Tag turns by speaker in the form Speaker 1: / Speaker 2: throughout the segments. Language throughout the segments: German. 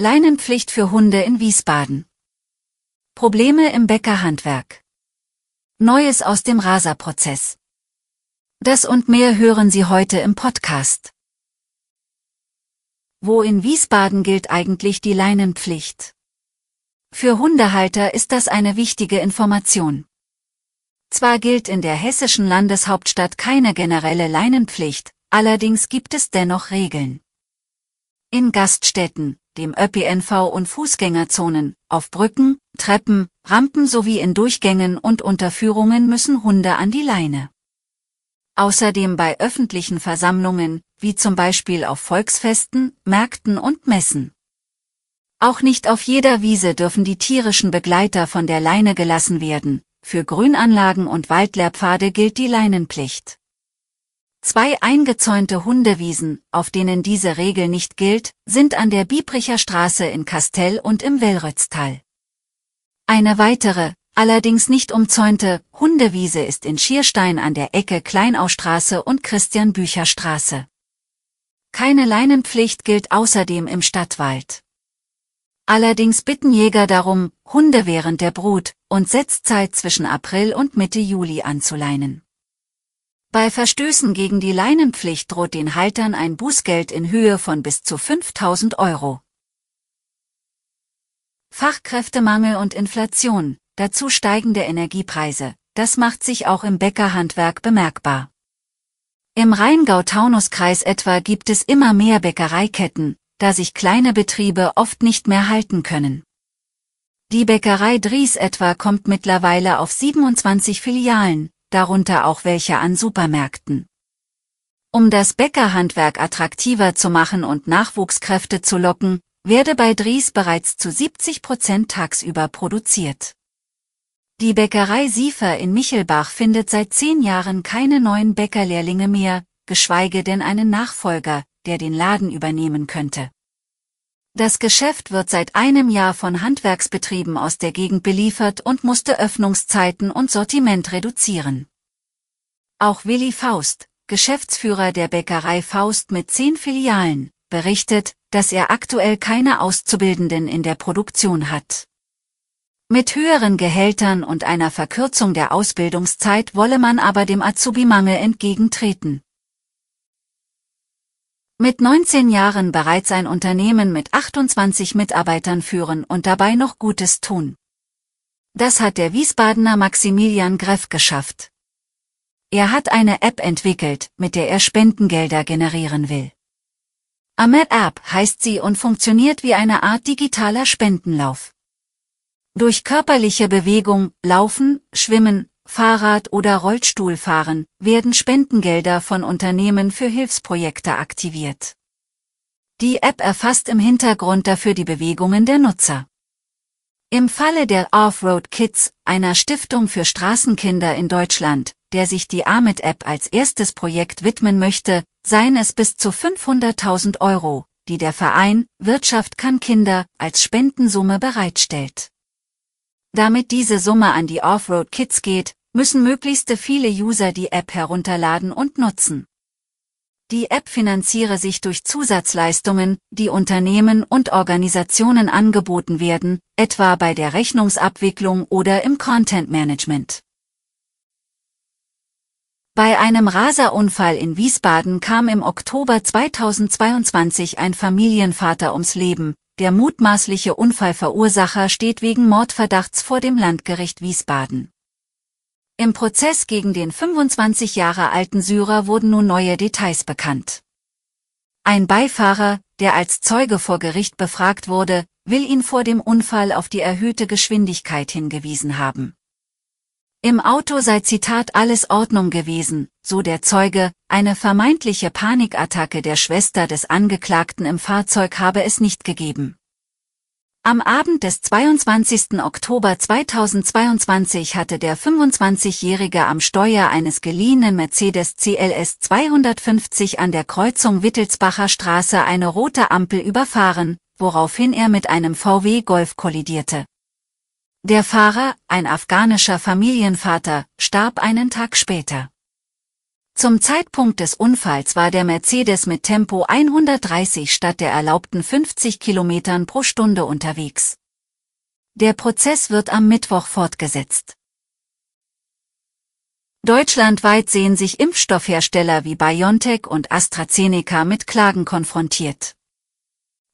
Speaker 1: Leinenpflicht für Hunde in Wiesbaden. Probleme im Bäckerhandwerk. Neues aus dem Raserprozess. Das und mehr hören Sie heute im Podcast. Wo in Wiesbaden gilt eigentlich die Leinenpflicht? Für Hundehalter ist das eine wichtige Information. Zwar gilt in der hessischen Landeshauptstadt keine generelle Leinenpflicht, allerdings gibt es dennoch Regeln. In Gaststätten, dem ÖPNV und Fußgängerzonen, auf Brücken, Treppen, Rampen sowie in Durchgängen und Unterführungen müssen Hunde an die Leine. Außerdem bei öffentlichen Versammlungen, wie zum Beispiel auf Volksfesten, Märkten und Messen. Auch nicht auf jeder Wiese dürfen die tierischen Begleiter von der Leine gelassen werden, für Grünanlagen und Waldlehrpfade gilt die Leinenpflicht. Zwei eingezäunte Hundewiesen, auf denen diese Regel nicht gilt, sind an der Biebricher Straße in Kastell und im Wellrötztal. Eine weitere, allerdings nicht umzäunte, Hundewiese ist in Schierstein an der Ecke Kleinaustraße und Christian-Bücher-Straße. Keine Leinenpflicht gilt außerdem im Stadtwald. Allerdings bitten Jäger darum, Hunde während der Brut- und Setzzeit zwischen April und Mitte Juli anzuleinen. Bei Verstößen gegen die Leinenpflicht droht den Haltern ein Bußgeld in Höhe von bis zu 5000 Euro. Fachkräftemangel und Inflation, dazu steigende Energiepreise, das macht sich auch im Bäckerhandwerk bemerkbar. Im Rheingau-Taunus-Kreis etwa gibt es immer mehr Bäckereiketten, da sich kleine Betriebe oft nicht mehr halten können. Die Bäckerei Dries etwa kommt mittlerweile auf 27 Filialen, darunter auch welche an Supermärkten. Um das Bäckerhandwerk attraktiver zu machen und Nachwuchskräfte zu locken, werde bei Dries bereits zu 70 Prozent tagsüber produziert. Die Bäckerei Siefer in Michelbach findet seit zehn Jahren keine neuen Bäckerlehrlinge mehr, geschweige denn einen Nachfolger, der den Laden übernehmen könnte. Das Geschäft wird seit einem Jahr von Handwerksbetrieben aus der Gegend beliefert und musste Öffnungszeiten und Sortiment reduzieren. Auch Willi Faust, Geschäftsführer der Bäckerei Faust mit zehn Filialen, berichtet, dass er aktuell keine Auszubildenden in der Produktion hat. Mit höheren Gehältern und einer Verkürzung der Ausbildungszeit wolle man aber dem Azubi-Mangel entgegentreten. Mit 19 Jahren bereits ein Unternehmen mit 28 Mitarbeitern führen und dabei noch Gutes tun. Das hat der Wiesbadener Maximilian Greff geschafft. Er hat eine App entwickelt, mit der er Spendengelder generieren will. Ahmed App heißt sie und funktioniert wie eine Art digitaler Spendenlauf. Durch körperliche Bewegung, Laufen, Schwimmen, Fahrrad- oder Rollstuhlfahren, werden Spendengelder von Unternehmen für Hilfsprojekte aktiviert. Die App erfasst im Hintergrund dafür die Bewegungen der Nutzer. Im Falle der Offroad Kids, einer Stiftung für Straßenkinder in Deutschland, der sich die Amit-App als erstes Projekt widmen möchte, seien es bis zu 500.000 Euro, die der Verein Wirtschaft kann Kinder als Spendensumme bereitstellt. Damit diese Summe an die Offroad Kids geht, müssen möglichst viele User die App herunterladen und nutzen. Die App finanziere sich durch Zusatzleistungen, die Unternehmen und Organisationen angeboten werden, etwa bei der Rechnungsabwicklung oder im Content Management. Bei einem Raserunfall in Wiesbaden kam im Oktober 2022 ein Familienvater ums Leben, der mutmaßliche Unfallverursacher steht wegen Mordverdachts vor dem Landgericht Wiesbaden. Im Prozess gegen den 25 Jahre alten Syrer wurden nun neue Details bekannt. Ein Beifahrer, der als Zeuge vor Gericht befragt wurde, will ihn vor dem Unfall auf die erhöhte Geschwindigkeit hingewiesen haben. Im Auto sei Zitat alles Ordnung gewesen, so der Zeuge, eine vermeintliche Panikattacke der Schwester des Angeklagten im Fahrzeug habe es nicht gegeben. Am Abend des 22. Oktober 2022 hatte der 25-Jährige am Steuer eines geliehenen Mercedes CLS 250 an der Kreuzung Wittelsbacher Straße eine rote Ampel überfahren, woraufhin er mit einem VW Golf kollidierte. Der Fahrer, ein afghanischer Familienvater, starb einen Tag später. Zum Zeitpunkt des Unfalls war der Mercedes mit Tempo 130 statt der erlaubten 50 Kilometern pro Stunde unterwegs. Der Prozess wird am Mittwoch fortgesetzt. Deutschlandweit sehen sich Impfstoffhersteller wie BioNTech und AstraZeneca mit Klagen konfrontiert.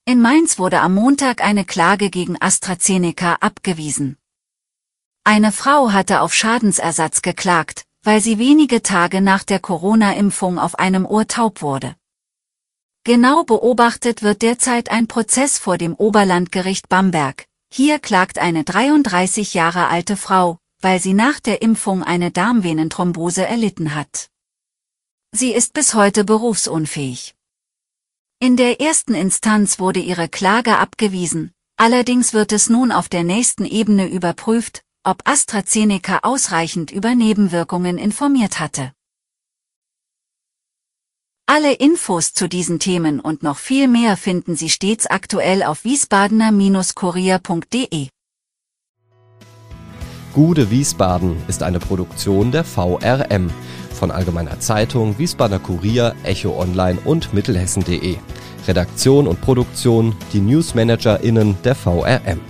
Speaker 1: In Mainz wurde am Montag eine Klage gegen AstraZeneca abgewiesen. Eine Frau hatte auf Schadensersatz geklagt, weil sie wenige Tage nach der Corona-Impfung auf einem Ohr taub wurde. Genau beobachtet wird derzeit ein Prozess vor dem Oberlandgericht Bamberg. Hier klagt eine 33 Jahre alte Frau, weil sie nach der Impfung eine Darmvenenthrombose erlitten hat. Sie ist bis heute berufsunfähig. In der ersten Instanz wurde ihre Klage abgewiesen, allerdings wird es nun auf der nächsten Ebene überprüft, ob AstraZeneca ausreichend über Nebenwirkungen informiert hatte. Alle Infos zu diesen Themen und noch viel mehr finden Sie stets aktuell auf wiesbadener-kurier.de.
Speaker 2: Gude Wiesbaden ist eine Produktion der VRM von Allgemeiner Zeitung, Wiesbadener Kurier, Echo Online und Mittelhessen.de. Redaktion und Produktion die NewsmanagerInnen der VRM.